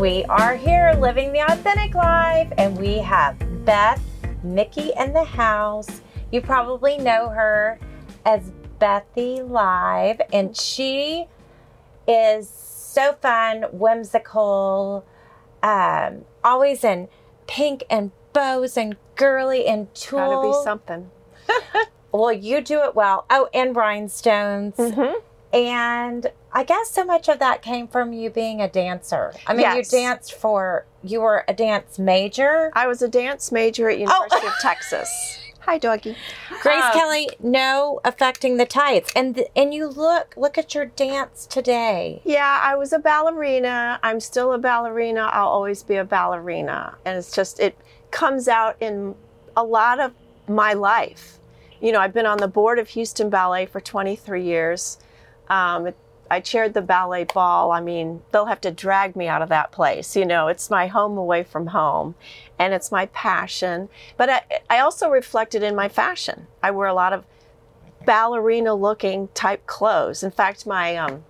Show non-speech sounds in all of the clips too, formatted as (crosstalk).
we are here living the authentic life, and we have Beth Muecke in the house. You probably know her as BethieLife, and she is so fun, whimsical, um, always in pink and bows and girly and tulle. Gotta be something. (laughs) Well, you do it well. Oh, and rhinestones. Mm-hmm. And I guess so much of that came from you being a dancer. I mean, Yes. you danced for, you were a dance major. I was a dance major at University of Texas. (laughs) Hi, doggy. Grace Um, Kelly, no affecting the tights. And th- and you look, look at your dance today. Yeah, I was a ballerina. I'm still a ballerina. I'll always be a ballerina. And it's just, it comes out in a lot of my life. You know, I've been on the board of Houston Ballet for 23 years. Um, I chaired the ballet ball. I mean, they'll have to drag me out of that place. You know, it's my home away from home and it's my passion. But I, I also reflected in my fashion. I wear a lot of ballerina looking type clothes. In fact, my um,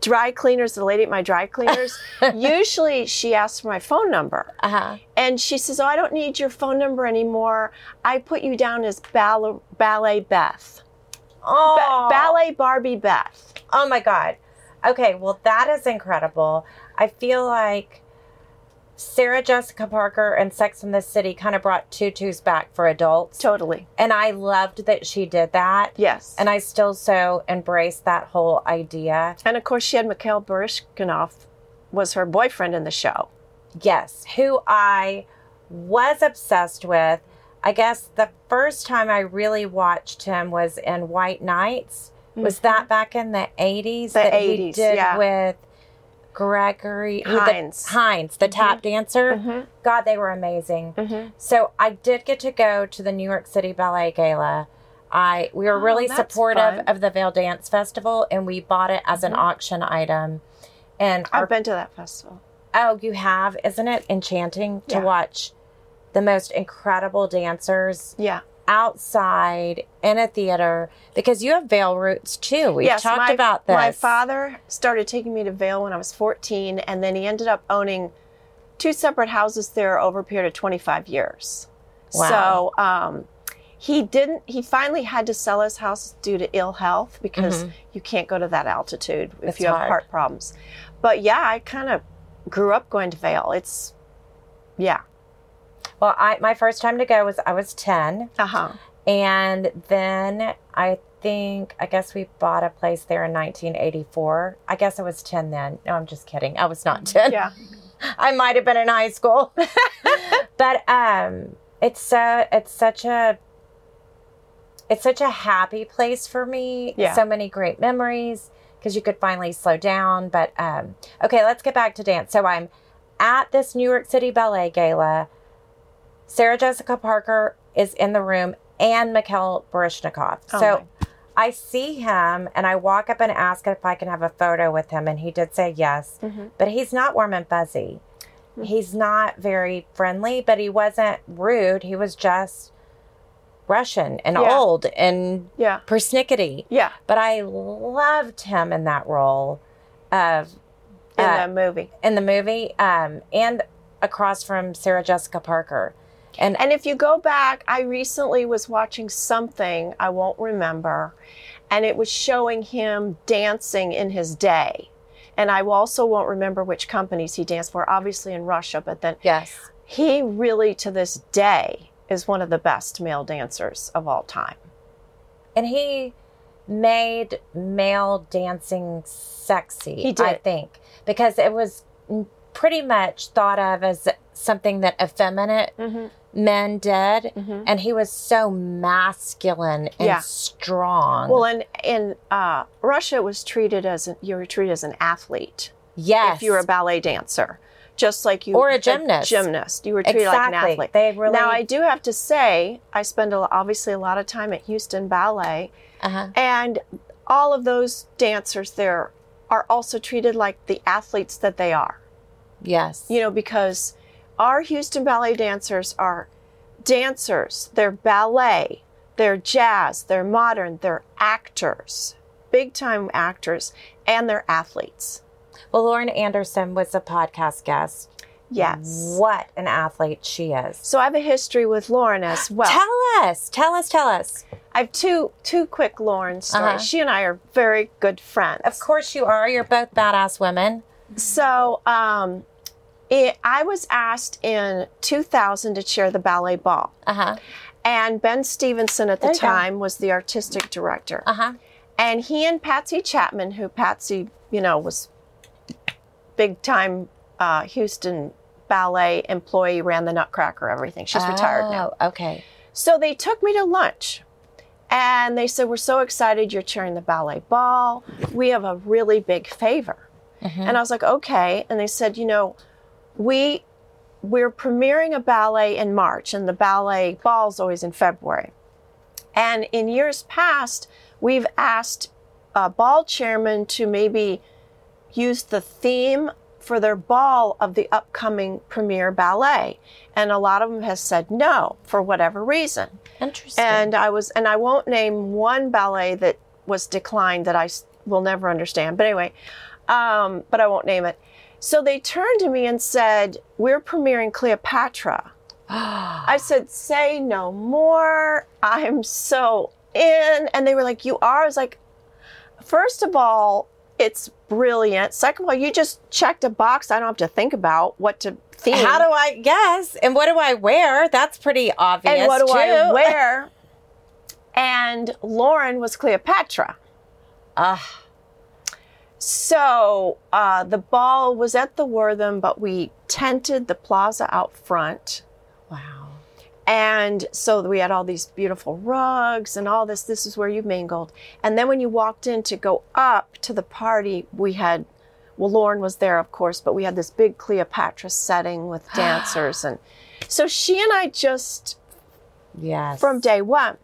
dry cleaners, the lady at my dry cleaners, (laughs) usually she asks for my phone number. Uh huh. And she says, Oh, I don't need your phone number anymore. I put you down as Ball- Ballet Beth. Oh, Ba- ballet Barbie Beth. Oh my God. Okay, well, that is incredible. I feel like Sarah Jessica Parker and Sex and the City kind of brought tutus back for adults. Totally. And I loved that she did that. Yes. And I still so embrace that whole idea. And of course, she had Mikhail Baryshnikov was her boyfriend in the show. Yes, who I was obsessed with. I guess the first time I really watched him was in White Nights. Was that back in the 80s? Mm-hmm. The that he 80s, did yeah. with Gregory who the- Hines. Hines, the tap dancer. Mhm. God, they were amazing. Mhm. So I did get to go to the New York City Ballet Gala. I we were Oh, really supportive fun. of the Vail Dance Festival, and we bought it as an auction item. And our I've been to that festival. Oh, you have? Isn't it enchanting to Yeah. watch the most incredible dancers Yeah. outside in a theater? Because you have Vail roots too. We've yes, talked my, about this. My father started taking me to Vail when I was 14, and then he ended up owning two separate houses there over a period of 25 years. Wow. So um, he didn't. He finally had to sell his house due to ill health because you can't go to that altitude if Mm-hmm. It's you have hard. heart problems. But yeah, I kind of grew up going to Vail. It's yeah. Well, I my first time to go was I was ten, Uh huh. and then I think I guess we bought a place there in 1984. I guess I was ten then. No, I'm just kidding. I was not ten. Yeah. (laughs) I might have been in high school. (laughs) but um it's so it's such a it's such a happy place for me. Yeah. So many great memories because you could finally slow down. But um okay, let's get back to dance. So I'm at this New York City Ballet Gala. Sarah Jessica Parker is in the room and Mikhail Baryshnikov. Oh so I see him and I walk up and ask if I can have a photo with him, and he did say yes. Mm-hmm. But he's not warm and fuzzy. He's not very friendly, but he wasn't rude. He was just Russian and Yeah. old and Yeah. persnickety. Yeah. But I loved him in that role of In uh, the movie. in the movie um, and across from Sarah Jessica Parker. And And if you go back, I recently was watching something I won't remember, and it was showing him dancing in his day. And I also won't remember which companies he danced for, obviously in Russia, but then yes, he really, to this day, is one of the best male dancers of all time. and he made male dancing sexy. He did. I think because it was pretty much thought of as something that effeminate Mm-hmm. Men did, Mhm. and he was so masculine and Yeah. strong. Well, and in uh, Russia, it was treated as an, you were treated as an athlete yes, if you were a ballet dancer, just like you Or a gymnast. gymnast, you were treated like an athlete. They really- now I do have to say, I spend a, obviously a lot of time at Houston Ballet, uh-huh. and all of those dancers there are also treated like the athletes that they are. yes, You know, because our Houston Ballet dancers are dancers, they're ballet, they're jazz, they're modern, they're actors, big time actors, and they're athletes. Well, Lauren Anderson was a podcast guest. Yes. What an athlete she is. So I have a history with Lauren as well. Tell us. Tell us. Tell us. I have two two quick Lauren stories. Uh-huh. She and I are very good friends. Of course you are. You're both badass women. So um, it, I was asked in 2000 to chair the ballet ball, Uh huh. and Ben Stevenson at the you go. time was the artistic director. Uh huh. And he and Patsy Chapman, who Patsy, you know, was big time uh, Houston ballet employee, ran the Nutcracker, everything. She's retired now. Oh, Okay. So they took me to lunch and they said, We're so excited you're chairing the ballet ball. We have a really big favor. And I was like, Okay. And they said, You know, we we're premiering a ballet in March and the ballet ball's always in February. And in years past, we've asked uh, ball chairman to maybe use the theme for their ball of the upcoming premiere ballet. And a lot of them has said no for whatever reason. Interesting. And I was, and I won't name one ballet that was declined that i will never understand. But anyway, um, but I won't name it. So they turned to me and said, "We're premiering Cleopatra." (gasps) I said, "Say no more. I'm so in." And they were like, "You are." I was like, first of all, it's brilliant. Second of all, you just checked a box. I don't have to think about what to theme. How do I guess? And what do I wear? That's pretty obvious. and what do too. I wear? And Lauren was Cleopatra. (laughs) Ah, So uh, the ball was at the Wortham, but we tented the plaza out front. wow. And so we had all these beautiful rugs and all this. This is where you mingled. And then when you walked in to go up to the party, we had, well, Lauren was there, of course, but we had this big Cleopatra setting with (gasps) dancers. And so she and I just Yes. from day one.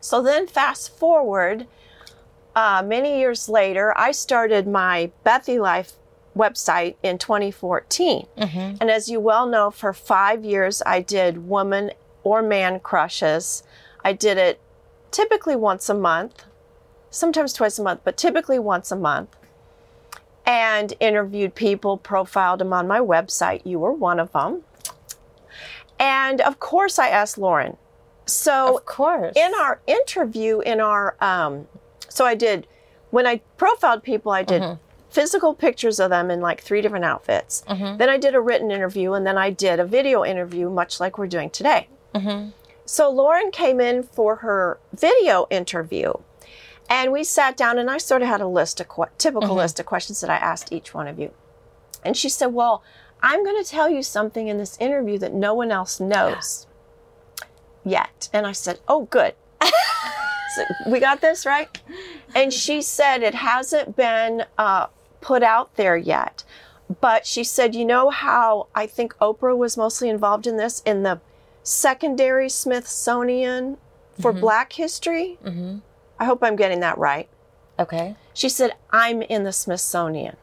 So then, fast forward, uh, many years later, I started my BethieLife website in 2014. Mhm. And as you well know, for five years, I did woman or man crushes. I did it typically once a month, sometimes twice a month, but typically once a month. And interviewed people, profiled them on my website. You were one of them. And of course, I asked Lauren. So Of course. in our interview in our um so i did when i profiled people i did mm-hmm. physical pictures of them in like three different outfits. Mm-hmm. Then i did a written interview and then i did a video interview much like we're doing today. Mm-hmm. So lauren came in for her video interview and we sat down and i sort of had a list of que- typical list of questions that i asked each one of you. And she said well i'm going to tell you something in this interview that no one else knows yet. And I said, Oh, good. (laughs) so we got this right? And she said, It hasn't been uh, put out there yet. But she said, You know how I think Oprah was mostly involved in this in the secondary Smithsonian for Black history? Mhm. I hope I'm getting that right. Okay. She said, I'm in the Smithsonian.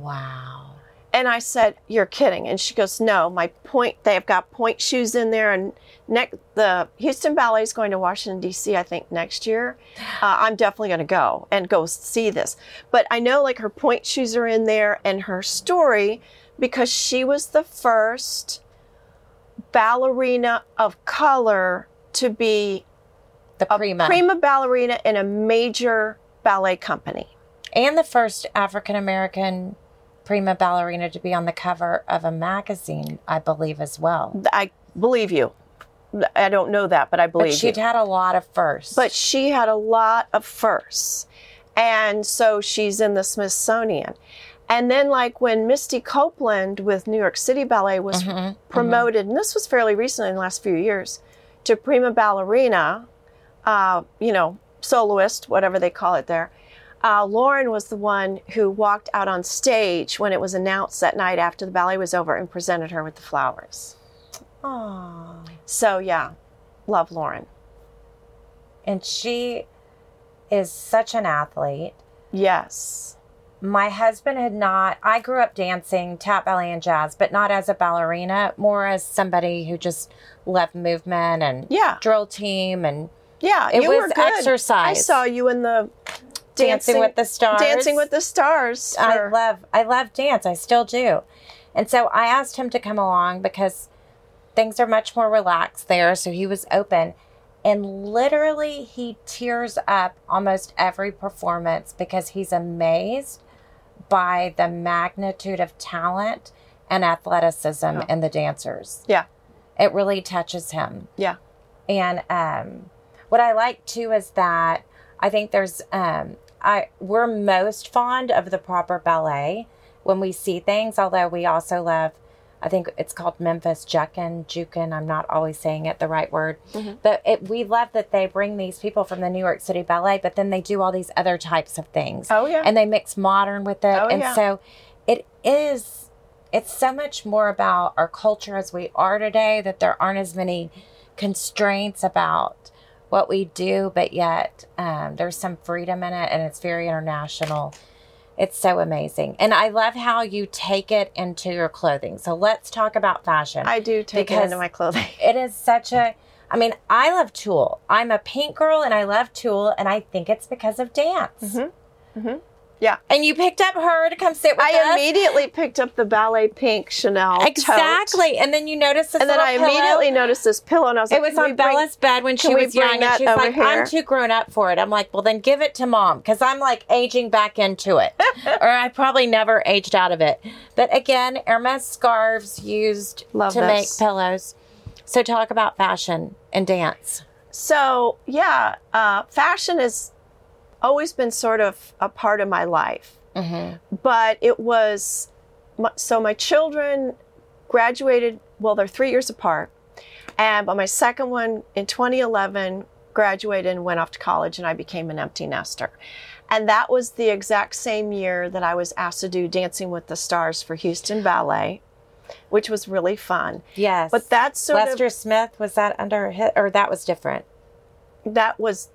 Wow. And I said, "You're kidding." And she goes, "No, my point. They've got pointe shoes in there, and next the Houston Ballet is going to Washington D.C. I think next year. Uh, I'm definitely going to go and go see this. But I know like her pointe shoes are in there, and her story because she was the first ballerina of color to be The prima. prima ballerina in a major ballet company. and the first African American prima ballerina to be on the cover of a magazine, I believe, as well. I believe you. I don't know that, but I believe But she'd had a lot of firsts. but she had a lot of firsts. And so she's in the Smithsonian. And then, like when Misty Copeland with New York City Ballet was Mhm, promoted, and this was fairly recent in the last few years, to prima ballerina, uh, you know, soloist, whatever they call it there. Uh, Lauren was the one who walked out on stage when it was announced that night after the ballet was over and presented her with the flowers. Aw. So, yeah, love Lauren. And she is such an athlete. Yes. My husband had not, I grew up dancing tap ballet and jazz, but not as a ballerina, more as somebody who just loved movement and Yeah. drill team and Yeah, It was exercise. I saw you in the Dancing, with the Stars. Dancing with the Stars. I love I love dance. I still do. And so I asked him to come along because things are much more relaxed there, so he was open. And literally he tears up almost every performance because he's amazed by the magnitude of talent and athleticism in the dancers. yeah, It really touches him. yeah, And um, what I like too is that I think there's um, I we're most fond of the proper ballet when we see things. Although we also love, I think it's called Memphis Jookin, Jookin. I'm not always saying it the right word, but it, we love that they bring these people from the New York City Ballet, but then they do all these other types of things. Oh, yeah. and they mix modern with it, Oh, and yeah. so it is. It's so much more about our culture as we are today that there aren't as many constraints about what we do, but yet um, there's some freedom in it and it's very international. It's so amazing. And I love how you take it into your clothing. So let's talk about fashion. I do take it into my clothing. (laughs) it is such a, I mean, I love tulle. I'm a pink girl and I love tulle, and I think it's because of dance. Mm-hmm. Mm-hmm. Yeah. And you picked up her to come sit with I us. immediately picked up the ballet pink Chanel tote. Exactly. And then you noticed this And then I pillow. immediately noticed this pillow, and I was like, It was "Can we on bring-" Bella's bed when she was young, and she's like, here? "I'm too grown up for it." I'm like, "Well, then give it to mom," because I'm like aging back into it, (laughs) or I probably never aged out of it. But again, Hermes scarves used Love to make pillows. So talk about fashion and dance. So yeah, uh, fashion has always been sort of a part of my life, mm-hmm. but it was so my children graduated. Well, they're three years apart, and but my second one in 2011 graduated and went off to college, and I became an empty nester. And that was the exact same year that I was asked to do Dancing with the Stars for Houston Ballet, which was really fun. Yes, But that's sort Lester of Smith was that under hit, or that was different. that was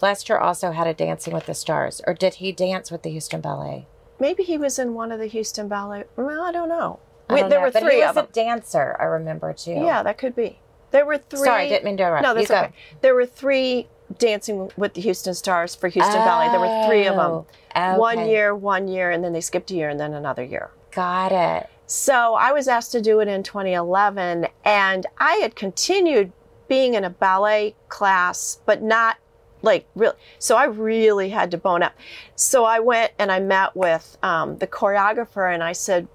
Lester also had a Dancing with the Stars, or did he dance with the Houston Ballet? Maybe he was in one of the Houston Ballet. Well, I don't know. I Wait, don't there know, were but three he of was them. a dancer. I remember too. Yeah, that could be. There were three. Sorry, didn't mean to interrupt. No, You that's go. There were three Dancing with the Houston Stars for Houston Ballet. There were three of them. Oh, One okay. year, one year, and then they skipped a year, and then another year. Got it. So I was asked to do it in 2011, and I had continued being in a ballet class, but not like real. So I really had to bone up. So I went and I met with um, the choreographer, and I said,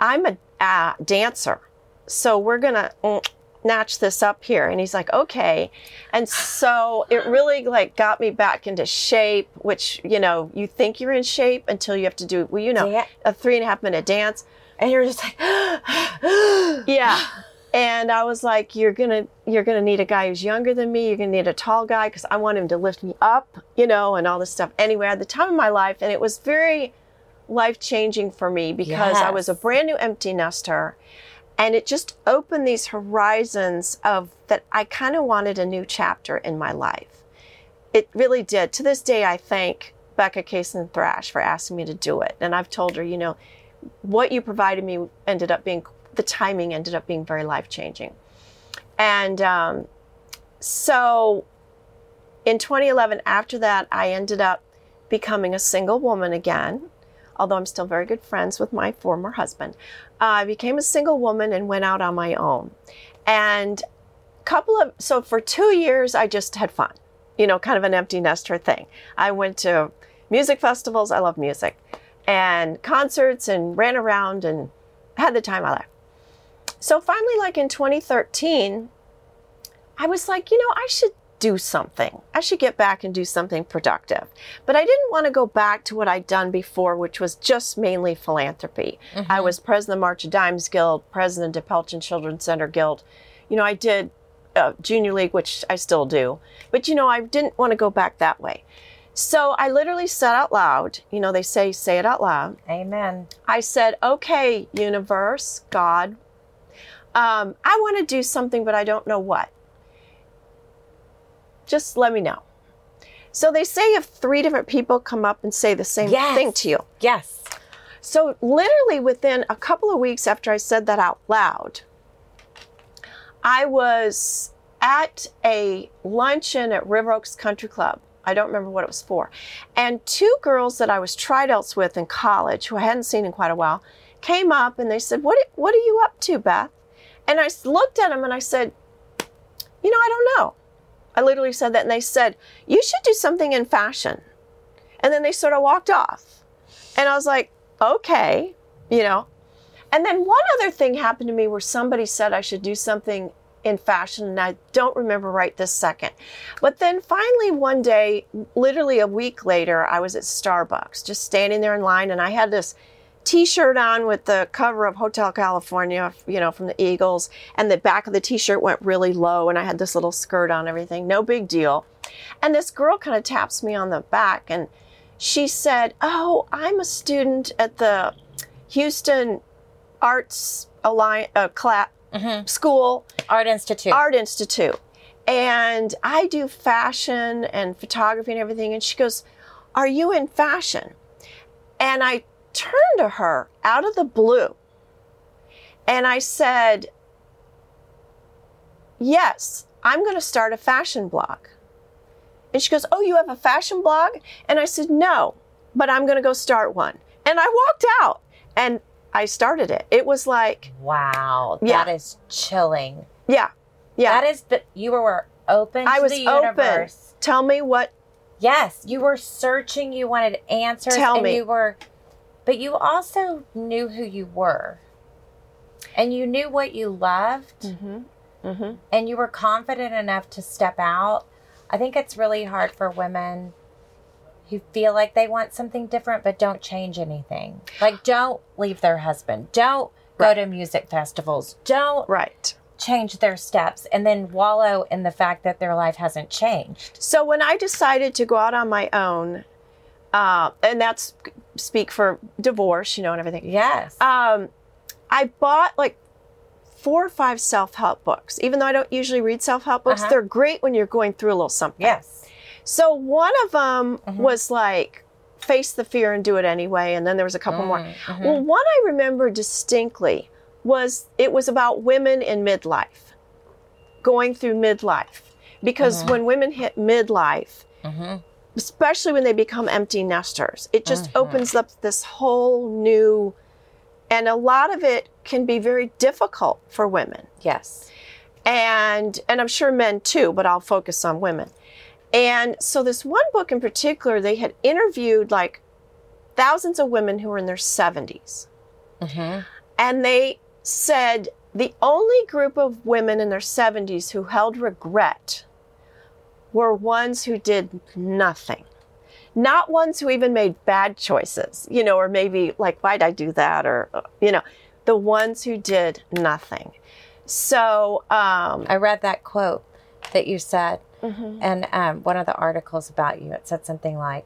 "I'm a uh, dancer, so we're gonna." mm, Notch this up here, and he's like, okay. And so it really like got me back into shape, which you know you think you're in shape until you have to do well, you know, a three and a half minute dance. And you're just like, (gasps) (gasps) Yeah. And I was like, you're gonna you're gonna need a guy who's younger than me. You're gonna need a tall guy because I want him to lift me up, you know, and all this stuff. Anyway, at the time of my life, and it was very life changing for me because I was a brand new empty nester, and it just opened these horizons of that I kind of wanted a new chapter in my life. It really did. To this day, I thank Becca Cason Thrash for asking me to do it, and I've told her, you know, what you provided me ended up being the timing ended up being very life changing and um, so in 2011 after that i ended up becoming a single woman again although i'm still very good friends with my former husband. Uh, i became a single woman and went out on my own. And a couple of so for two years i just had fun you know kind of an empty nester thing. I went to music festivals. I love music. And concerts and ran around and had the time my life so finally like in 2013 i was like you know i should do something. I should get back and do something productive. But i didn't want to go back to what i'd done before which was just mainly philanthropy. I was president of march of dimes guild president of pelton children's center guild. You know i did uh, junior league which i still do. But you know i didn't want to go back that way. So i literally said out loud you know they say say it out loud. Amen. I said, okay, universe, God, um, I want to do something, but I don't know what. Just let me know. So they say if three different people come up and say the same Yes. thing to you. Yes. So literally within a couple of weeks after I said that out loud, I was at a luncheon at River Oaks Country Club I don't remember what it was for. And two girls that I was tried outs with in college, who I hadn't seen in quite a while, came up and they said, "What What are you up to, Beth?" And I looked at him and I said, "You know, I don't know." I literally said that, and they said, "You should do something in fashion." And then they sort of walked off, and I was like, "Okay," you know. And then one other thing happened to me where somebody said I should do something in fashion, and I don't remember right this second. But then finally, one day, literally a week later, I was at Starbucks, just standing there in line, and I had this t-shirt on with the cover of Hotel California, you know, from the Eagles, and the back of the t-shirt went really low and I had this little skirt on everything. No big deal. And this girl kind of taps me on the back and she said, "Oh, I'm a student at the Houston Arts Alliance uh, cla- School Art Institute. Art Institute. And I do fashion and photography and everything. And she goes, Are you in fashion? And I turned to her out of the blue and I said, Yes, I'm going to start a fashion blog. And she goes, Oh, you have a fashion blog? And I said, No, but I'm going to go start one. And I walked out and I started it. It was like, wow, Yeah. that is chilling. yeah, yeah. That is the you were open I to was the open. Tell me what, Yes, you were searching, you wanted answers Tell and me. you were but you also knew who you were. And you knew what you loved mm-hmm. and you were confident enough to step out. I think it's really hard for women who feel like they want something different but don't change anything. Like don't leave their husband. Don't go to music festivals. Don't right. change their steps and then wallow in the fact that their life hasn't changed. So when I decided to go out on my own, uh, and that's speak for divorce, you know, and everything. Yes. Um, I bought like four or five self-help books. Even though I don't usually read self-help books, Uh-huh. they're great when you're going through a little something. yes. So one of them Mhm. was like face the fear and do it anyway, and then there was a couple more. Mhm. Well, one I remember distinctly was it was about women in midlife, going through midlife. Because Mhm. when women hit midlife, Mhm. Especially when they become empty nesters, it just Mhm. opens up this whole new, and a lot of it can be very difficult for women Yes. and and I'm sure men too, but I'll focus on women. And so this one book in particular, they had interviewed like thousands of women who were in their 70s. hmm And they said the only group of women in their 70s who held regret were ones who did nothing. Not ones who even made bad choices, you know, or maybe like, why'd I do that? Or, uh, you know, the ones who did nothing. So, um, I read that quote that you said, mhm. and um, one of the articles about you, it said something like,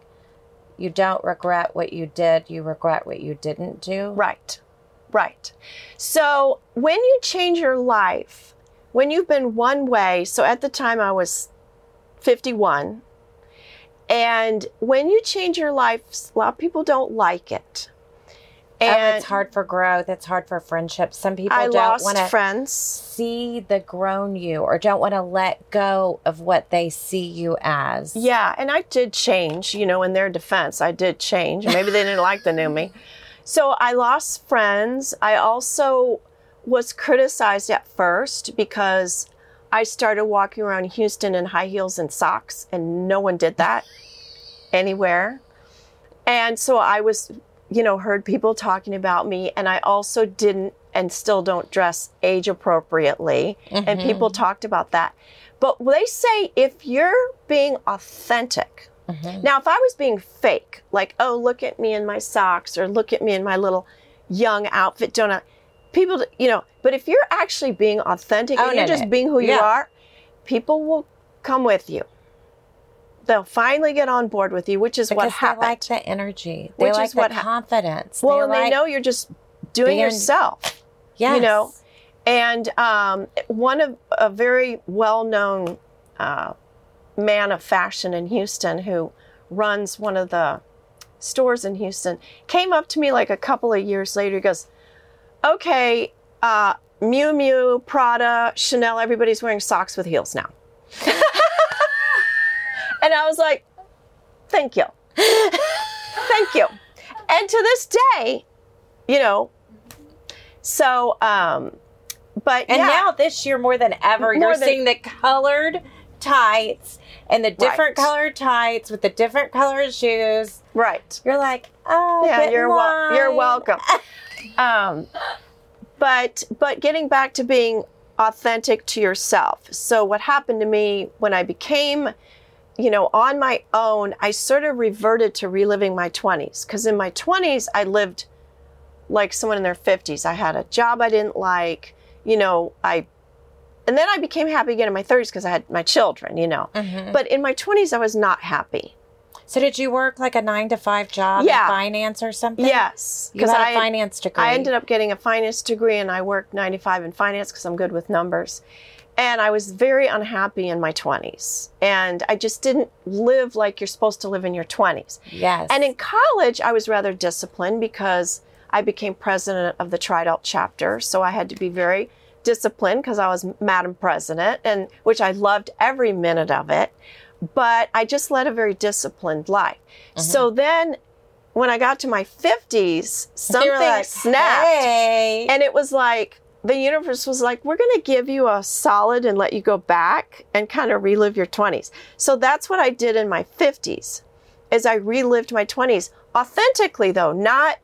"You don't regret what you did; you regret what you didn't do." Right. Right. So when you change your life, when you've been one way, so at the time I was 51, and when you change your life, a lot of people don't like it. oh, And it's hard for growth. It's hard for friendships. Some people I don't want to friends. see the grown you, or don't want to let go of what they see you as. Yeah, and I did change, you know, in their defense, I did change. Maybe they didn't like the new me. (laughs) So I lost friends. I also was criticized at first because I started walking around Houston in high heels and socks, and no one did that anywhere. And so I was, you know, heard people talking about me, and I also didn't and still don't dress age appropriately. And Mhm. people talked about that. But they say if you're being authentic, Mhm. now if I was being fake, like, oh, look at me in my socks or look at me in my little young outfit, don't I? People, you know, but if you're actually being authentic and Owning you're just it. being who you are, people will come with you. They'll finally get on board with you, which is what Because they like the energy. They Which like is what the hap- confidence. well, they and like, they know you're just doing being- yourself. yes. You know, And um, one of a very well-known uh, man of fashion in Houston who runs one of the stores in Houston came up to me like a couple of years later. He goes, "Okay, uh, Miu Miu, Prada, Chanel, everybody's wearing socks with heels now." (laughs) and I was like, thank you. thank you. And to this day, you know, so, um, but And yeah, now this year more than ever, More you're than- seeing the colored tights and the different Right. colored tights with the different colored shoes. right. You're like, oh, yeah, you're wel- you're welcome. (laughs) um, but but getting back to being authentic to yourself. So what happened to me when I became, you know, on my own, I sort of reverted to reliving my 20s because in my 20s I lived like someone in their 50s. I had a job I didn't like, you know, I and then I became happy again in my 30s because I had my children, you know. Mhm. But in my 20s I was not happy. So did you work like a nine to five job Yeah. in finance or something? Yes, You had a I finance degree. I ended up getting a finance degree and I worked 95 in finance because I'm good with numbers. And I was very unhappy in my 20s. And I just didn't live like you're supposed to live in your 20s. Yes. And in college, I was rather disciplined because I became president of the Tri-Delt chapter. So I had to be very disciplined because I was Madam President, and which I loved every minute of it. But I just led a very disciplined life. So mm-hmm. then when I got to my 50s, something like, snapped. Hey. And it was like the universe was like, we're going to give you a solid and let you go back and kind of relive your 20s. So that's what I did in my 50s. Is I relived my 20s authentically though, not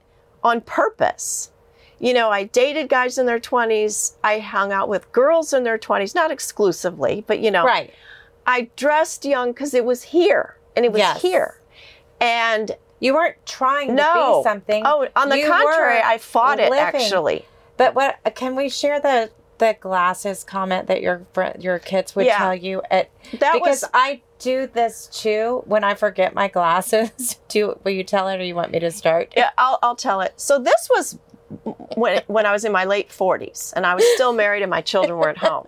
on purpose. You know, I dated guys in their 20s. I hung out with girls in their 20s, not exclusively, but you know, right. I dressed young because it was here and it was Yes. here. And You weren't trying to no, be something. Oh, on the You contrary, I fought it actually. But what can we share the the glasses comment that your your kids would Yeah. tell you at That because was I do this too when I forget my glasses. (laughs) do will you tell it or you want me to start? Yeah, I'll, I'll tell it. So this was when when I was in my late forties, and I was still married, and my children were at home,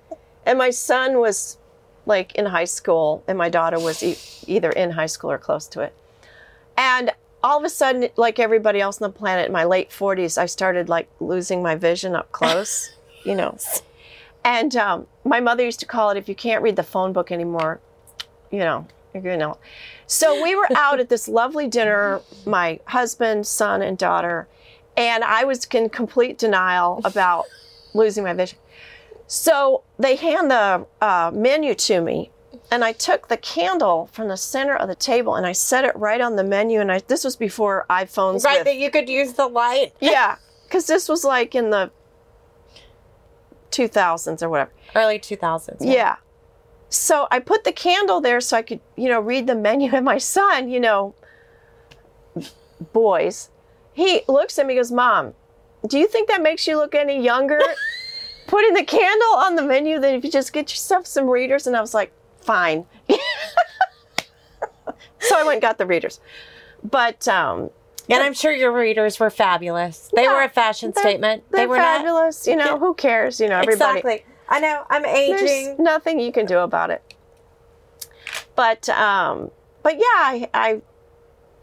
(laughs) and my son was like in high school, and my daughter was e- either in high school or close to it, and all of a sudden, like everybody else on the planet, in my late forties, I started like losing my vision up close, (laughs) you know, and um, my mother used to call it if you can't read the phone book anymore, you know, you're gonna. So we were (laughs) out at this lovely dinner, my husband, son, and daughter, and I was in complete denial about losing my vision. So they hand the uh, menu to me, and I took the candle from the center of the table and I set it right on the menu. And I this was before iPhones. Right, with- that you could use the light. (laughs) yeah, because this was like in the 2000s or whatever. Early two thousands. Yeah. So I put the candle there so I could, you know, read the menu. And my son, you know, boys, he looks at me goes, Mom, do you think that makes you look any younger? Putting the candle on the menu than if you just get yourself some readers. And I was like, fine. (laughs) so I went and got the readers. But um, And I'm sure your readers were fabulous. They Yeah, were a fashion they're- statement. they're They were not fabulous. You know, who cares? You know, everybody. exactly. I know. I'm aging. There's nothing you can do about it. But um, but yeah, I, I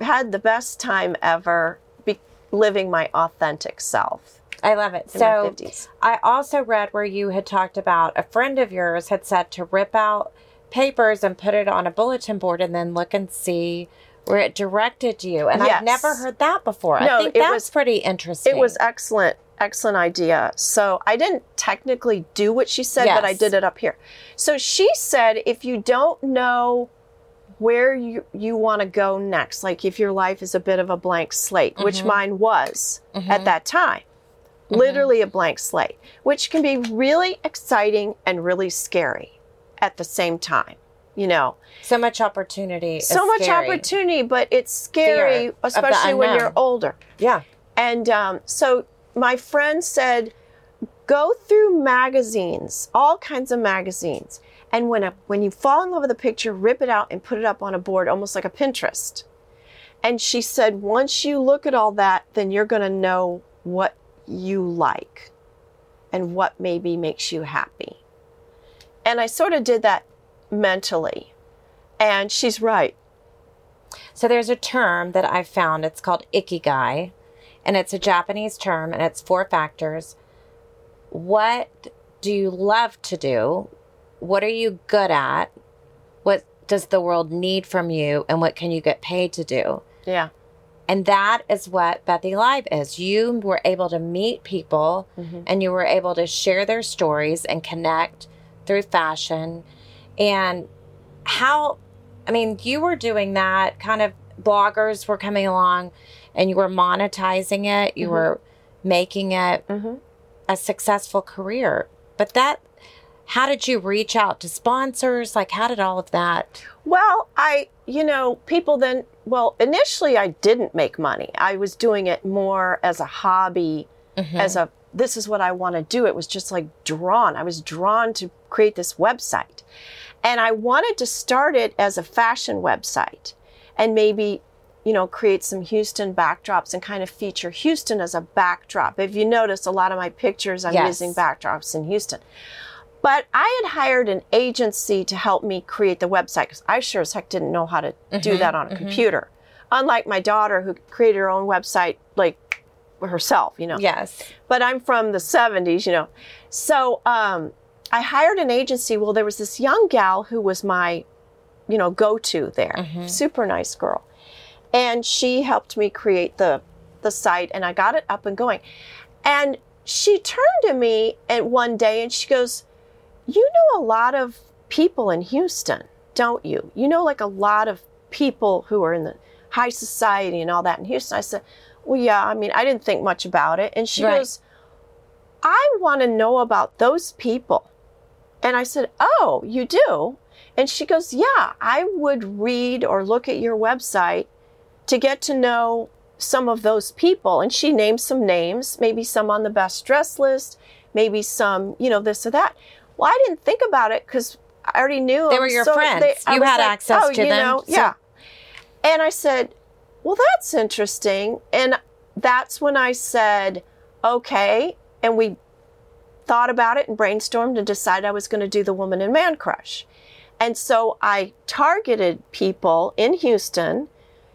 had the best time ever be, living my authentic self I love it. in So. I also read where you had talked about a friend of yours had said to rip out papers and put it on a bulletin board and then look and see where it directed you. And Yes. I've never heard that before. No, I think it that's was- pretty interesting. It was excellent, excellent idea. So I didn't technically do what she said, but I did it up here. So she said, if you don't know where you, you want to go next, like if your life is a bit of a blank slate, which mm-hmm. mine was mm-hmm. at that time, literally a blank slate, which can be really exciting and really scary at the same time. You know, so much opportunity. so much scary. opportunity, but it's scary, Fear especially when you're older. Yeah. And um, so my friend said, go through magazines, all kinds of magazines. And when, a, when you fall in love with a picture, rip it out and put it up on a board, almost like a Pinterest. And she said, once you look at all that, then you're going to know what you like and what maybe makes you happy. And I sort of did that mentally. And she's right. So there's a term that I found. It's called ikigai, and it's a Japanese term, and it's four factors. What do you love to do? What are you good at? What does the world need from you and what can you get paid to do? Yeah. And that is what BethieLife is. You were able to meet people Mhm. and you were able to share their stories and connect through fashion. And how, I mean, you were doing that kind of bloggers were coming along and you were monetizing it, you Mhm. were making it hmm a successful career. But that, how did you reach out to sponsors? Like, how did all of that? Well, I, you know, people then, well, initially I didn't make money. I was doing it more as a hobby, Mhm. as a, this is what I want to do. It was just like drawn. I was drawn to create this website. And I wanted to start it as a fashion website and maybe, you know, create some Houston backdrops and kind of feature Houston as a backdrop. If you notice, a lot of my pictures, I'm Yes. using backdrops in Houston. But I had hired an agency to help me create the website because I sure as heck didn't know how to do Mhm, that on a mhm. computer. Unlike my daughter who created her own website like herself, you know. Yes. But I'm from the 70s, you know. So um, I hired an agency. Well, there was this young gal who was my, you know, go to there. Mhm. Super nice girl. And she helped me create the the site and I got it up and going. And she turned to me and one day and she goes, "You know a lot of people in Houston, don't you? You know like a lot of people who are in the high society and all that in Houston." I said, "Well, yeah, I mean, I didn't think much about it." And she Right. goes, "I want to know about those people." And I said, "Oh, you do?" And she goes, "Yeah, I would read or look at your website to get to know some of those people. And she named some names, maybe some on the best dress list, maybe some, you know, this or that. Well, I didn't think about it because I already knew They them, were your so friends. I You had like, access oh, to you them, Know, so- Yeah. And I said, well, that's interesting. And that's when I said, okay. And we thought about it and brainstormed and decided I was going to do the Woman and Man Crush. And so I targeted people in Houston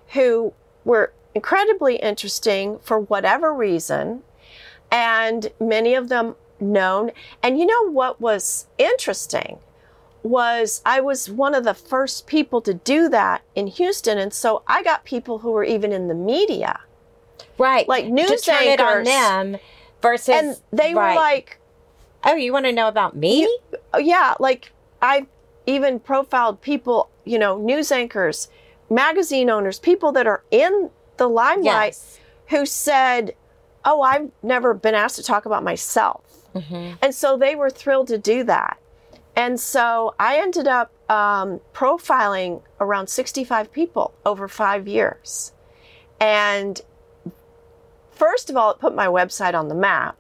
who were incredibly interesting for whatever reason, and many of them known. And you know what was interesting was I was one of the first people to do that in Houston, and so I got people who were even in the media, Right. like to news turn it on anchors, them versus. and they right. were like, oh, you want to know about me? Oh, yeah, like I even profiled people, you know, news anchors, magazine owners, people that are in the limelight yes. who said, Oh, I've never been asked to talk about myself. Hmm And so they were thrilled to do that. And so I ended up um, profiling around 65 people over five years. And first of all, it put my website on the map.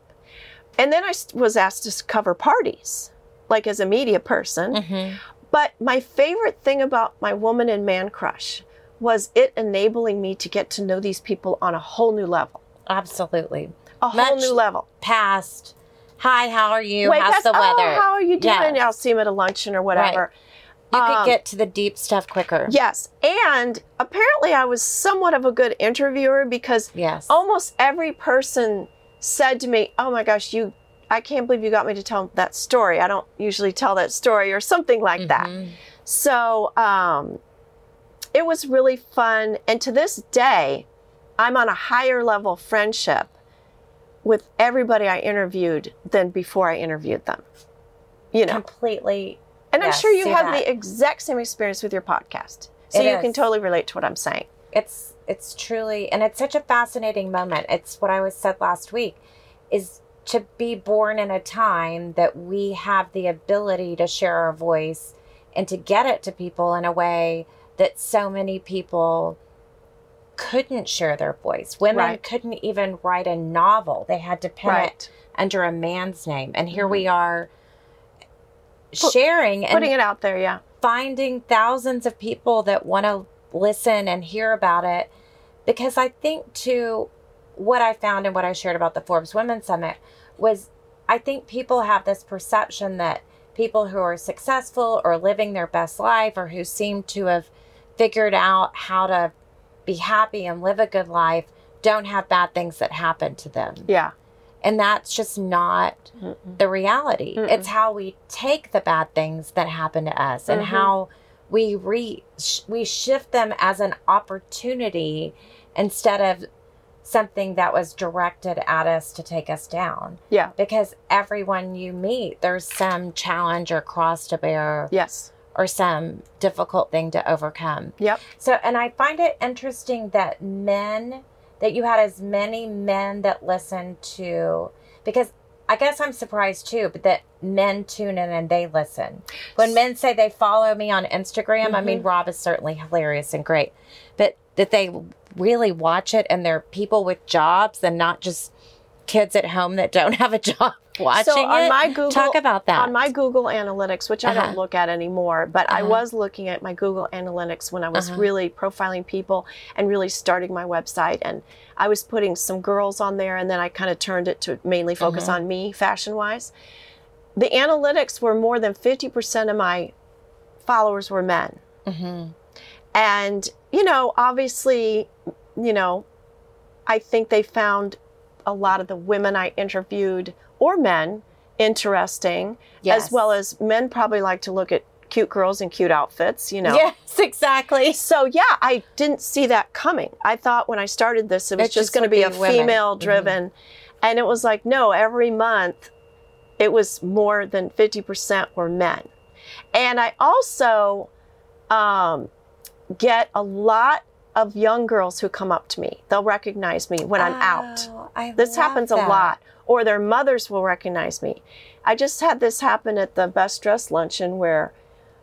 And then I was asked to cover parties, like as a media person. hmm But my favorite thing about my woman and man crush was it enabling me to get to know these people on a whole new level. Absolutely. A whole Much new level. Past. Hi, how are you? Wait, How's that's- the weather? Oh, how are you doing? Yes. I'll see him at a luncheon or whatever. You could Um, get to the deep stuff quicker. Yes. And apparently I was somewhat of a good interviewer because Yes. almost every person said to me, Oh my gosh, you I can't believe you got me to tell that story. I don't usually tell that story or something like that. Mhm. So um, it was really fun. And to this day, I'm on a higher level friendship with everybody I interviewed than before I interviewed them. You know, Completely. and I'm sure you have that. the exact same experience with your podcast. So It you can totally relate to what I'm saying. It's it's truly and it's such a fascinating moment. It's what I was said last week is to be born in a time that we have the ability to share our voice and to get it to people in a way that so many people couldn't share their voice. Women Right. couldn't even write a novel. They had to pen it under a man's name. And here we mm-hmm. are sharing and Putting it out there, yeah. finding thousands of people that want to listen and hear about it because I think too what I found and what I shared about the Forbes Women's Summit was I think people have this perception that people who are successful or living their best life or who seem to have figured out how to be happy and live a good life don't have bad things that happen to them. Yeah. And that's just not Mm-mm. the reality. Mm-mm. It's how we take the bad things that happen to us and Mhm. how we re sh- we shift them as an opportunity instead of something that was directed at us to take us down Yeah. because everyone you meet there's some challenge or cross to bear Yes. Or some difficult thing to overcome. Yep. so and i find it interesting that men that you had as many men that listened to because i guess i'm surprised too but that men tune in and they listen. When men say they follow me on instagram i mean mm-hmm. rob is certainly hilarious and great but that they really watch it and they're people with jobs and not just kids at home that don't (laughs) have a job watching So on it my Google, talk about that on my Google Analytics, which I Uh-huh. don't look at anymore, but I Uh-huh. was looking at my Google Analytics when I was Uh-huh. really profiling people and really starting my website, and I was putting some girls on there, and then I kind of turned it to mainly focus Uh-huh. on me, fashion wise. The analytics were more than fifty percent of my followers were men. hmm And, you know, obviously, you know, I think they found a lot of the women I interviewed or men interesting, Yes. as well as men probably like to look at cute girls in cute outfits, you know. yes (laughs) exactly So, yeah, I didn't see that coming. I thought when I started this, it was just just going to be a female driven. And it was like, no, every month it was more than 50% were men. And I also um, get a lot of young girls who come up to me. They'll recognize me when I'm out. I This happens a lot. Or their mothers will recognize me. I just had this happen at the Best Dress Luncheon where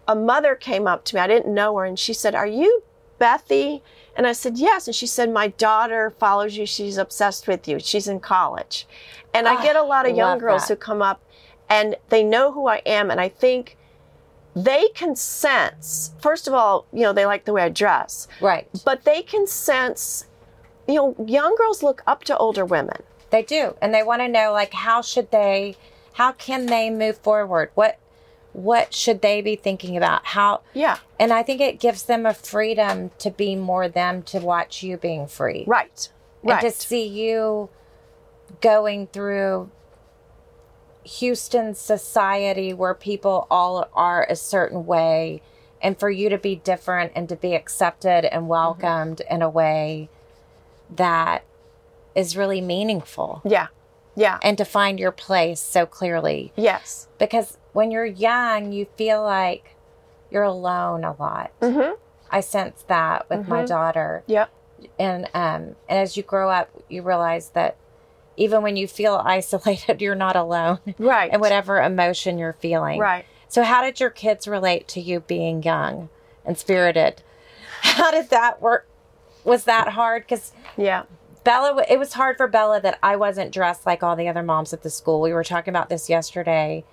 a mother came up to me. I didn't know her, and she said, Are you Bethie? And I said, Yes. And she said, My daughter follows you. She's obsessed with you. She's in college. And I Ah, get a lot of young girls that. who come up and they know who I am. And I think they can sense, first of all, you know, they like the way I dress, Right. but they can sense, you know, young girls look up to older women. They do. And they want to know like how should they how can they move forward? What what should they be thinking about? How Yeah. and I think it gives them a freedom to be more them to watch you being free. Right. And Right. to see you going through Houston society where people all are a certain way and for you to be different and to be accepted and welcomed mm-hmm. in a way that is really meaningful yeah. Yeah. and to find your place so clearly Yes. because when you're young you feel like you're alone a lot Mm-hmm. i sense that with my Mhm. daughter Yep. and um and as you grow up you realize that even when you feel (laughs) isolated you're not alone Right. and whatever emotion you're feeling Right. so how did your kids relate to you being young and spirited (laughs) how did that work was that hard because Yeah. Bella, it was hard for Bella that I wasn't dressed like all the other moms at the school. We were talking about this yesterday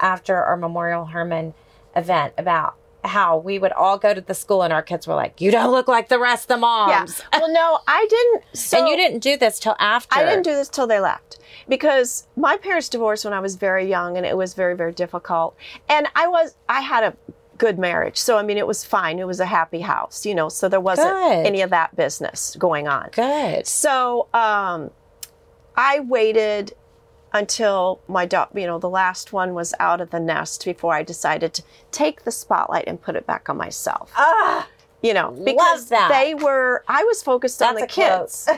after our Memorial Hermann event about how we would all go to the school and our kids were like, You don't look like the rest of the Yeah. moms. (laughs) well, no, I didn't. So and you didn't do this till after. I didn't do this till they left because my parents divorced when I was very young, and it was very, very difficult. And I was, I had a good marriage, so I mean, it was fine. It was a happy house, you know. So there wasn't Good. any of that business going on. Good. So um, I waited until my dog, you know, the last one was out of the nest before I decided to take the spotlight and put it back on myself. Ah, You know, because they were, I was focused on That's the a quote. kids.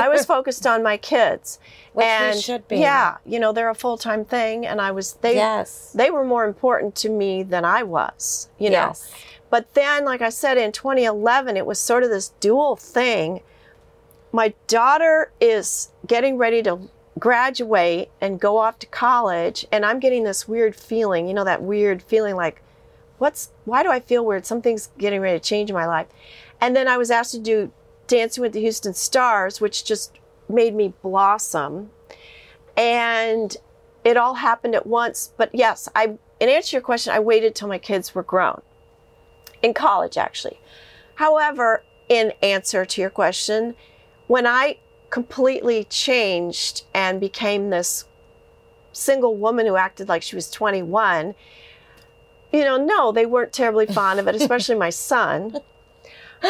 I was focused on my kids. (laughs) Which we and should be. Yeah, you know, they're a full time thing, and I was they yes. they were more important to me than I was. You know, Yes. but then, like I said, in 2011, it was sort of this dual thing. My daughter is getting ready to graduate and go off to college, and I'm getting this weird feeling, you know, that weird feeling like, what's, why do I feel weird? Something's getting ready to change in my life. And then I was asked to do Dancing with the Houston Stars, which just made me blossom. And it all happened at once. But yes, I, in answer to your question, I waited till my kids were grown in college, actually. However, in answer to your question, when I completely changed and became this single woman who acted like she was 21, you know, no, they weren't terribly fond of it, especially my son.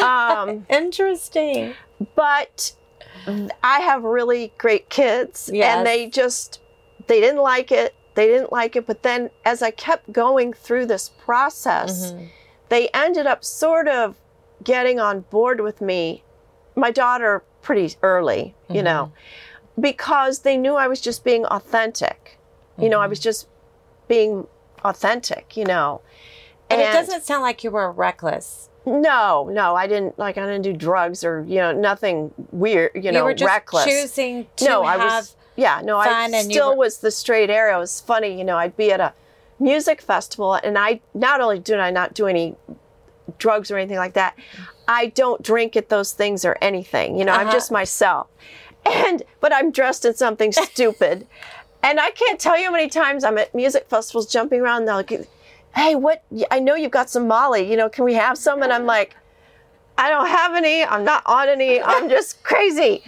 Um, (laughs) Interesting. but I have really great kids, Yes. and they just they didn't like it. They didn't like it. But then, as I kept going through this process, Mhm. they ended up sort of getting on board with me, my daughter, pretty early, you know, because they knew I was just being authentic. You know, I was just being authentic, you know. And, it doesn't sound like you were reckless. No, no, I didn't like. I didn't do drugs or you know nothing weird. You know, you just reckless. choosing to no. I was. Yeah, no, I and still were- was the straight arrow. It was funny, you know. I'd be at a music festival, and I not only did I not do any drugs or anything like that, I don't drink at those things or anything. You know, I'm Uh-huh. just myself. And but I'm dressed in something (laughs) stupid, and I can't tell you how many times I'm at music festivals jumping around. And they're like, "Hey, what? I know you've got some Molly. You know, can we have some?" And I'm like. I don't have any. I'm not on any. I'm just crazy.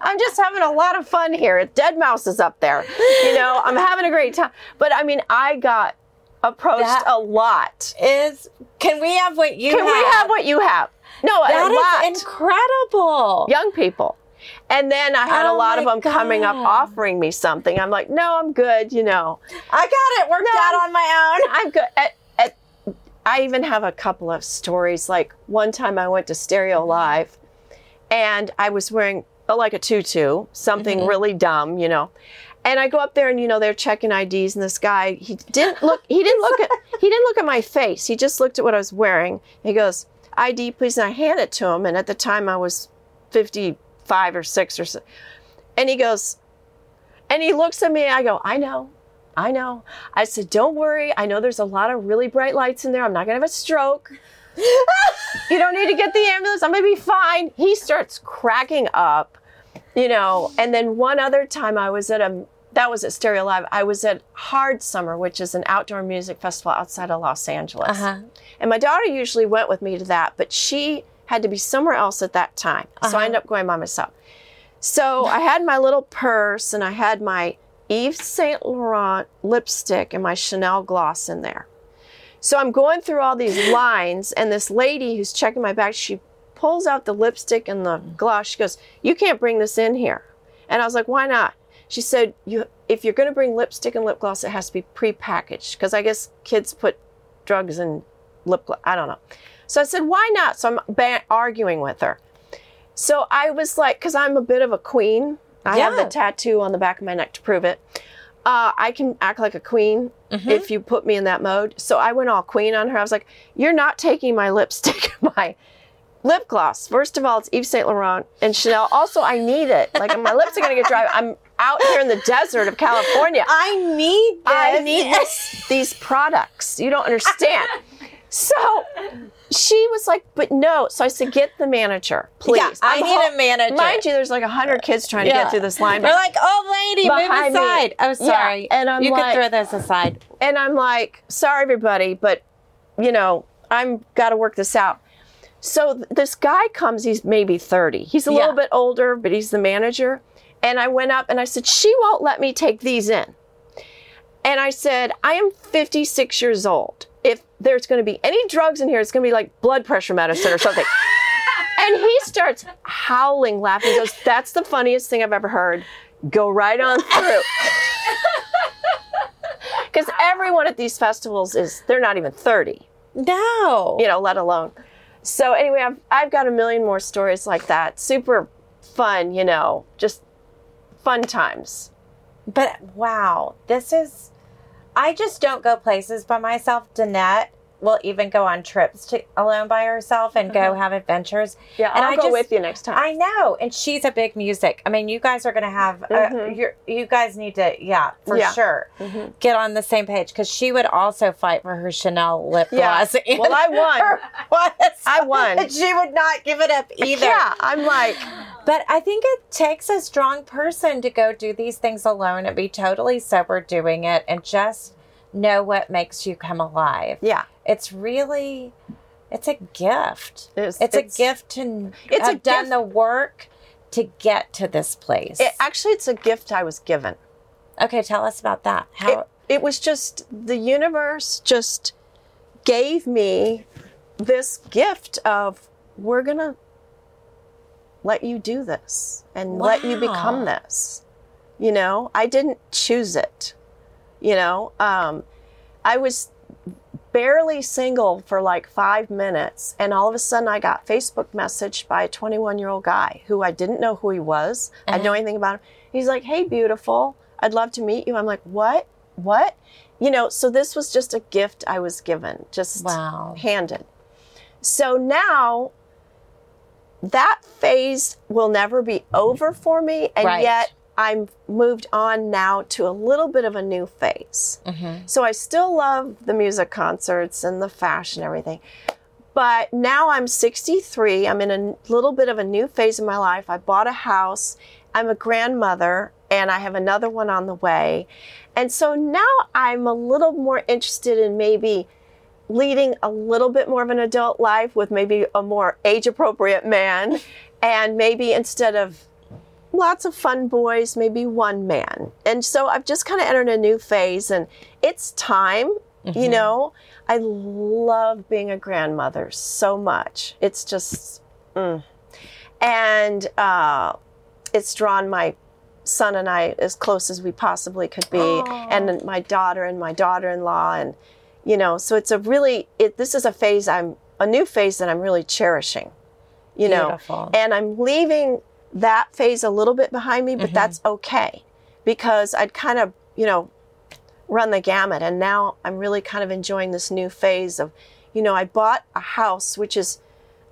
I'm just having a lot of fun here. Deadmau5 is up there. You know, I'm having a great time. But I mean, I got approached That- a lot. Is can we have what you Can have? we have what you have? No, a lot. is incredible. Young people. And then I had a Oh lot of them coming up offering me something. I'm like, no, I'm good. You know, I got it worked No. out on my own. (laughs) I'm good. At, at, I even have a couple of stories. Like one time I went to Stereo Live and I was wearing uh, like a tutu, something really dumb, you know. And I go up there and you know they're checking IDs and this guy he didn't look he didn't look at (laughs) he didn't look at my face. He just looked at what I was wearing. He goes, "ID, please." And I hand it to him and at the time I was 55 or 6 or so. And he goes and he looks at me I go, "I know. I know. I said, don't worry. I know there's a lot of really bright lights in there. I'm not going to have a stroke. (laughs) you don't need to get the ambulance. I'm going to be fine. He starts cracking up, you know. And then one other time I was at a, that was at Stereo Live. I was at Hard Summer, which is an outdoor music festival outside of Los Angeles. Uh-huh. And my daughter usually went with me to that, but she had to be somewhere else at that time. So Uh-huh. I ended up going by myself. So I had my little purse and I had my Yves Saint Laurent lipstick and my Chanel gloss in there. So I'm going through all these (gasps) lines, and this lady who's checking my bag, she pulls out the lipstick and the gloss. She goes, "You can't bring this in here." And I was like, "Why not?" She said, "You, if you're going to bring lipstick and lip gloss, it has to be prepackaged because I guess kids put drugs in lip gloss. I don't know." So I said, "Why not?" So I'm ba- arguing with her. So I was like, because I'm a bit of a queen. I have Yeah. the tattoo on the back of my neck to prove it. Uh, I can act like a queen if you put me in that mode. So I went all queen on her. I was like, "You're not taking my lipstick, (laughs) my lip gloss. First of all, it's Yves Saint Laurent and Chanel. Also, I need it. Like my lips are gonna get dry. I'm out here in the desert of California. I need this. I need this, these products. You don't understand. (laughs) So she was like, but no. So I said, get the manager, please. Yeah, I I'm need ho- a manager. Mind you, there's like a hundred kids trying to get through this line. We're like, oh, lady, move Behind me. aside. Oh, Yeah, sorry. and I'm you like- could throw this aside. and I'm like, sorry, everybody, but you know, I'm got to work this out. So th- this guy comes, he's maybe 30. He's a Yeah. little bit older, but he's the manager. And I went up and I said, she won't let me take these in. And I said, I am 56 years old. There's going to be any drugs in here, it's going to be like blood pressure medicine or something. (laughs) and he starts howling, laughing. He goes, That's the funniest thing I've ever heard. Go right on through. (laughs) Because everyone at these festivals is, they're not even 30, No. you know, let alone. So anyway, I've, I've got a million more stories like that. Super fun, you know, just fun times. But wow, this is. I just don't go places by myself. Danette will even go on trips to alone by herself and go have adventures. Uh-huh. Yeah, and I'll I go just- with you next time. I know, and she's a big music. I mean, you guys are going to have. Uh, Mhm. you're, you guys need to, yeah, for Yeah. sure, Mhm. get on the same page because she would also fight for her Chanel lip Yeah. gloss. Well, I won. (laughs) I won. And (laughs) she would not give it up either. Yeah, I'm like, But I think it takes a strong person to go do these things alone and be totally sober doing it and just know what makes you come alive. yeah. It's really, it's a gift. It's- It's, it's- a gift to It's a have done gift. the work to get to this place. It, actually, it's a gift I was given. okay, tell us about that. How? it, it was just the universe just gave me this gift of we're gonna let you do this and let you become this you know i didn't choose it you know um, i was barely single for like five minutes. And all of a sudden, I got Facebook messaged by a 21 year old guy who I didn't know who he was. I didn't know anything about him. He's like, Hey, beautiful. I'd love to meet you. I'm like, What? What? You know, so this was just a gift I was given, just Wow. handed. So now that phase will never be over for me. And Right. yet I'm moved on now to a little bit of a new phase. Mm-hmm. So I still love the music concerts and the fashion, everything. But now I'm 63. I'm in a little bit of a new phase in my life. I bought a house. I'm a grandmother and I have another one on the way. And so now I'm a little more interested in maybe leading a little bit more of an adult life with maybe a more age appropriate man. And maybe instead of lots of fun boys, maybe one man. And so I've just kind of entered a new phase and it's time, you know. I love being a grandmother so much. It's just, mm. and uh, it's drawn my son and I as close as we possibly could be, and my daughter and my daughter-in-law, and you know. So it's a really, it, this is a phase I'm a new phase that I'm really cherishing, you know Beautiful. and I'm leaving that phase a little bit behind me, Mm-hmm. but that's okay because I'd kind of, you know, run the gamut. And now I'm really kind of enjoying this new phase of, you know, I bought a house, which is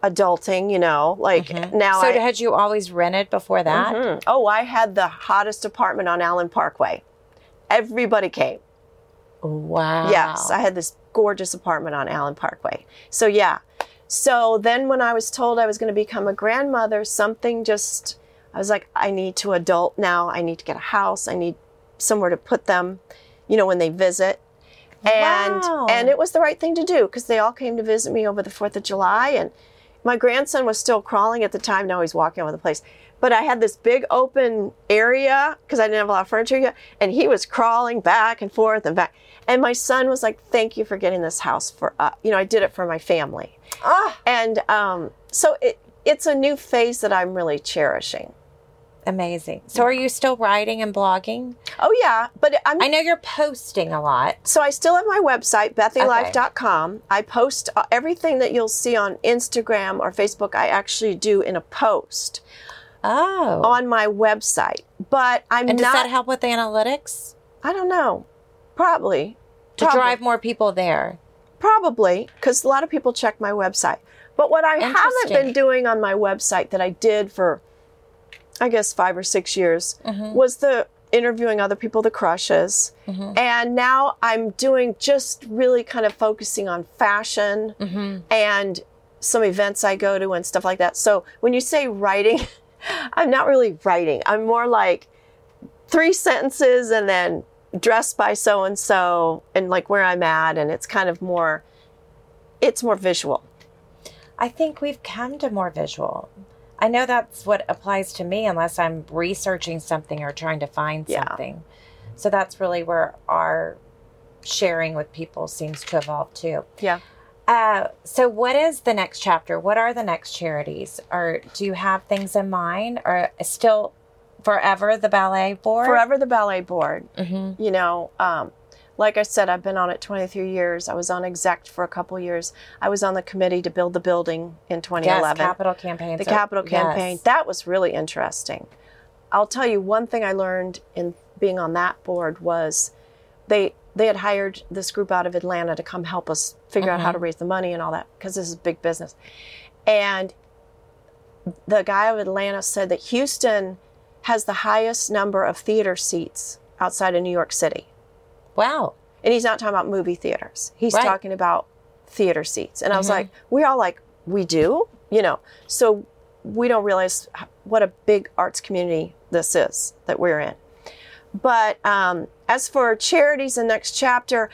adulting, you know, like now Mm-hmm. so I. had you always rented before that? Mhm. Oh, I had the hottest apartment on Allen Parkway. Everybody came. Wow. Yes, I had this gorgeous apartment on Allen Parkway. So yeah. So then when I was told I was going to become a grandmother, something just I was like I need to adult now. I need to get a house. I need somewhere to put them, you know, when they visit. And Wow. and it was the right thing to do because they all came to visit me over the 4th of July and my grandson was still crawling at the time. Now he's walking over the place. But I had this big open area because I didn't have a lot of furniture yet. And he was crawling back and forth and back. And my son was like, Thank you for getting this house for us. You know, I did it for my family. Ah, And um, so it, it's a new phase that I'm really cherishing. amazing. So are you still writing and blogging? Oh, yeah. But I'm I know you're posting a lot. So I still have my website, bethielife.com. I post uh, everything that you'll see on Instagram or Facebook, I actually do in a post Oh. on my website. But I'm and does not, that help with analytics? I don't know. Probably. To Probably. drive more people there. Probably, because a lot of people check my website. But what I haven't been doing on my website that I did for, I guess, five or six years Mm-hmm. was the interviewing other people, the crushes. Mm-hmm. And now I'm doing just really kind of focusing on fashion Mm-hmm. and some events I go to and stuff like that. So when you say writing, (laughs) I'm not really writing. I'm more like three sentences and then dressed by so and so and like where I'm at and it's kind of more it's more visual. I think we've come to more visual. I know that's what applies to me unless I'm researching something or trying to find Yeah. something. So that's really where our sharing with people seems to evolve too. Yeah. Uh, so what is the next chapter? What are the next charities? Or do you have things in mind? Or still forever the ballet board? Forever the ballet board. Mm-hmm. You know, um, like I said, I've been on it 23 years. I was on exec for a couple years. I was on the committee to build the building in 2011. Yes, capital campaign. the are- capital campaign. yes. That was really interesting. I'll tell you one thing I learned in being on that board was they they had hired this group out of Atlanta to come help us figure out how to uh-huh. raise the money and all that because this is big business. And the guy of Atlanta said that Houston has the highest number of theater seats outside of New York City. Wow. And he's not talking about movie theaters. He's Right. talking about theater seats. And I was mm-hmm. like, we all like, we do, you know. So we don't realize what a big arts community this is that we're in. But um, as for charities, the next chapter,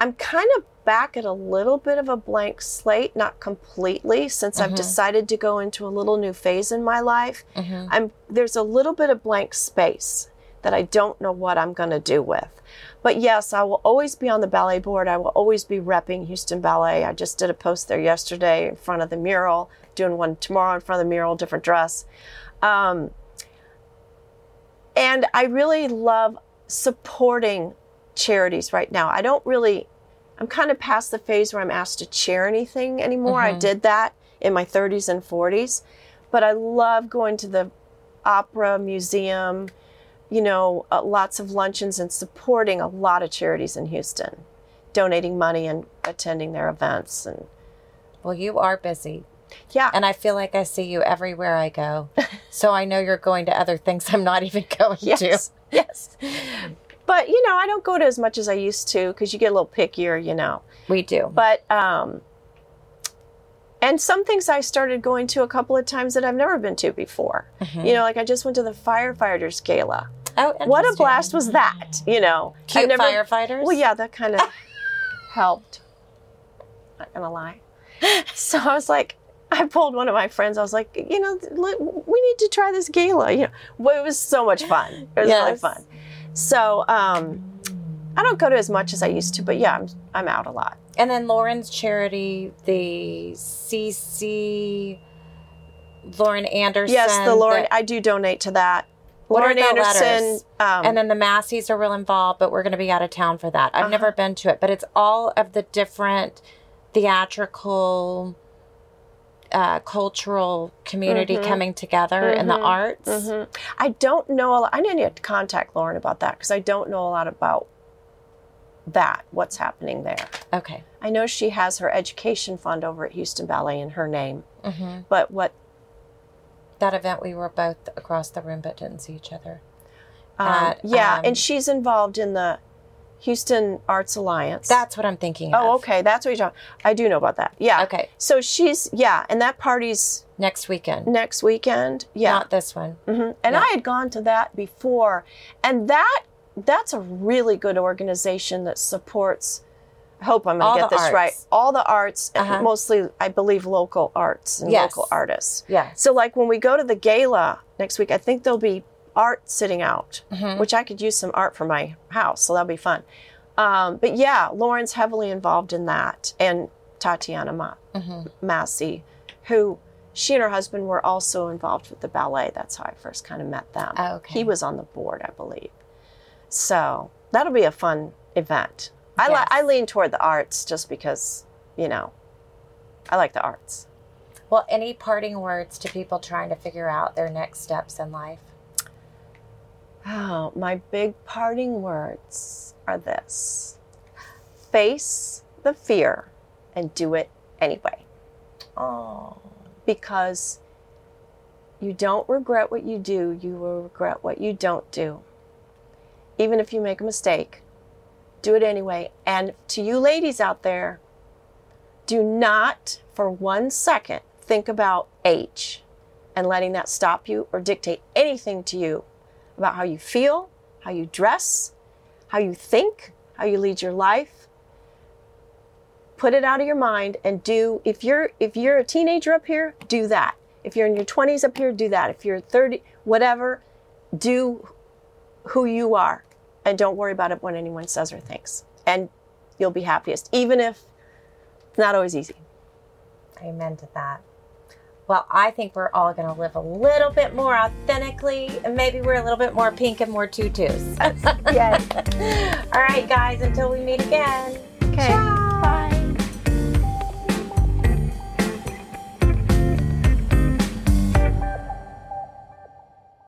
I'm kind of back at a little bit of a blank slate, not completely, since I've decided to go into a little new phase in my life. I'm there's a little bit of blank space that I don't know what I'm going to do with. But yes, I will always be on the ballet board. I will always be repping Houston Ballet. I just did a post there yesterday in front of the mural, doing one tomorrow in front of the mural, different dress. Um, and I really love supporting charities right now. I don't really I'm kind of past the phase where I'm asked to chair anything anymore. I did that in my 30s and 40s, but I love going to the opera museum, you know, uh, lots of luncheons and supporting a lot of charities in Houston, donating money and attending their events and Well, you are busy. Yeah. And I feel like I see you everywhere I go. (laughs) so I know you're going to other things I'm not even going to. yes. Yes. But you know, I don't go to as much as I used to because you get a little pickier, you know. We do. But um and some things I started going to a couple of times that I've never been to before. You know, like I just went to the firefighters gala. oh, What a blast was that, you know? Cute never- firefighters? Well, yeah, that kind of (laughs) helped. Not gonna lie. So I was like, I pulled one of my friends. I was like, you know, we need to try this gala. You know, well, it was so much fun. It was really fun. So um, I don't go to as much as I used to, but yeah, I'm I'm out a lot. And then Lauren's charity, the CC Lauren Anderson. Yes, the Lauren. the- I do donate to that. What are Lauren the Anderson. letters? Um, and then the Massies are real involved, but we're going to be out of town for that. I've Uh-huh. never been to it, but it's all of the different theatrical, uh, cultural community Mhm. coming together in the arts. mhm. I don't know. A lot, I need to contact Lauren about that because I don't know a lot about that. What's happening there? Okay. I know she has her education fund over at Houston Ballet in her name, hmm but what? That event, we were both across the room but didn't see each other. Um, That, yeah, um, and she's involved in the Houston Arts Alliance. That's what I'm thinking oh, of. okay. That's what you're talking. I do know about that. Yeah. Okay. So she's yeah, and that party's Next weekend. next weekend. Yeah. Not this one. hmm And. I had gone to that before, and that that's a really good organization that supports. I hope I'm going to get this right. All the arts, and Uh-huh. mostly, I believe, local arts and Yes. local artists. Yeah. So, like when we go to the gala next week, I think there'll be art sitting out, Mhm. which I could use some art for my house, so that'll be fun. Um, but yeah, Lauren's heavily involved in that, and Tatiana Ma- Mhm. Massey, who she and her husband were also involved with the ballet. That's how I first kind of met them. Oh, okay. He was on the board, I believe. So that'll be a fun event. I Yes. li- I lean toward the arts just because you know I like the arts. Well, any parting words to people trying to figure out their next steps in life? Oh, my big parting words are this: face the fear and do it anyway. Oh. because you don't regret what you do, you will regret what you don't do. Even if you make a mistake, do it anyway. And to you ladies out there, do not for one second think about age and letting that stop you or dictate anything to you about how you feel, how you dress, how you think, how you lead your life. Put it out of your mind and do if you're if you're a teenager up here do that. If you're in your 20s up here do that. If you're 30 whatever do who you are and don't worry about it when anyone says or thinks. And you'll be happiest even if it's not always easy. Amen to that. Well, I think we're all going to live a little bit more authentically, and maybe we're a little bit more pink and more tutus. (laughs) yes all right, guys, until we meet again. okay Ciao.